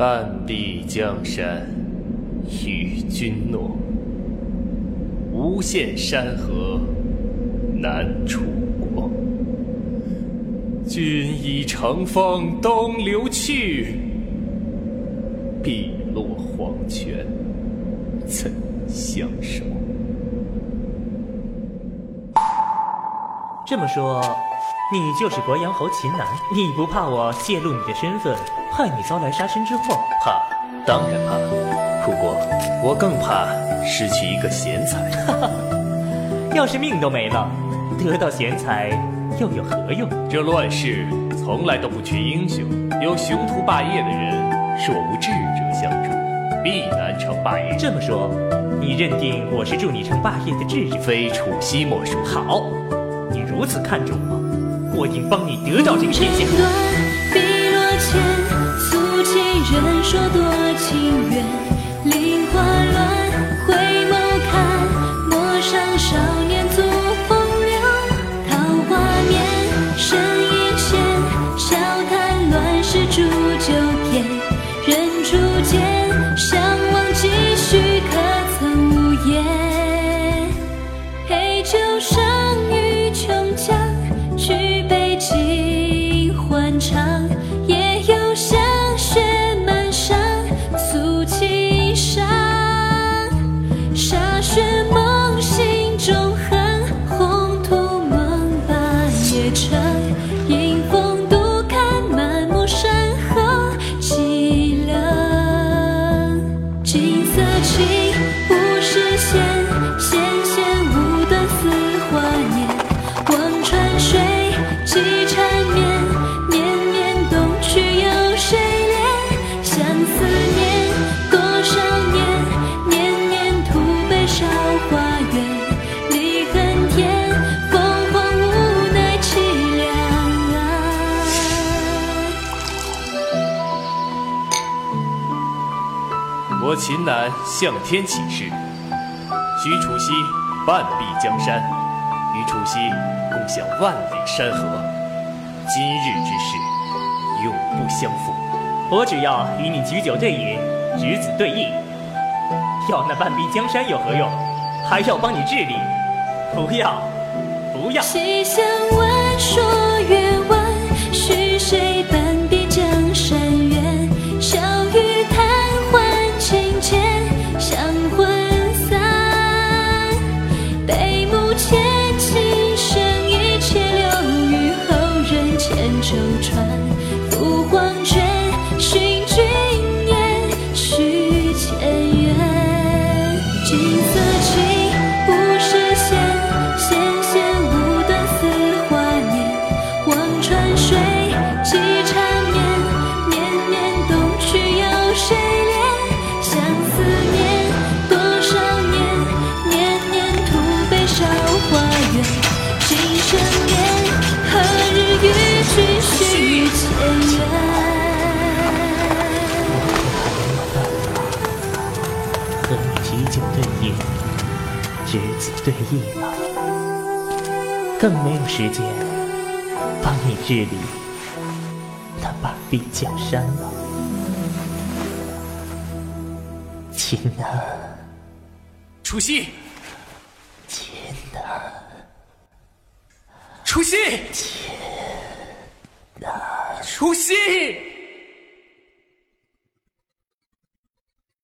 半壁江山与君诺，无限山河难楚国。君已乘风东流去，碧落黄泉怎相守？这么说，你就是国阳侯秦南？你不怕我泄露你的身份，害你遭来杀身之祸？怕，当然怕。不过，我更怕失去一个贤才。哈 哈要是命都没了，得到贤才又有何用？这乱世从来都不缺英雄，有雄图霸业的人，若无智者相助，必难成霸业。这么说，你认定我是助你成霸业的智者？非楚西莫属。好。你如此看重我，我定帮你得到这个天下。碧落前，诉情人说多情缘，梨花乱，回眸看，陌上少年足风流。桃花面，身影现，笑谈乱世煮酒宴，人初见，相望几许，可曾无言？陪酒上。我秦南向天起誓，许楚西半壁江山，与楚西共享万里山河。今日之事，永不相负。我只要与你举酒对饮，执子对弈。要那半壁江山有何用？还要帮你治理？不要，不要。西厢闻说续前缘？和你举酒对饮，执子对弈了，更没有时间帮你治理那半壁江山了。秦南，楚西，秦南，楚西，秦南，呼吸。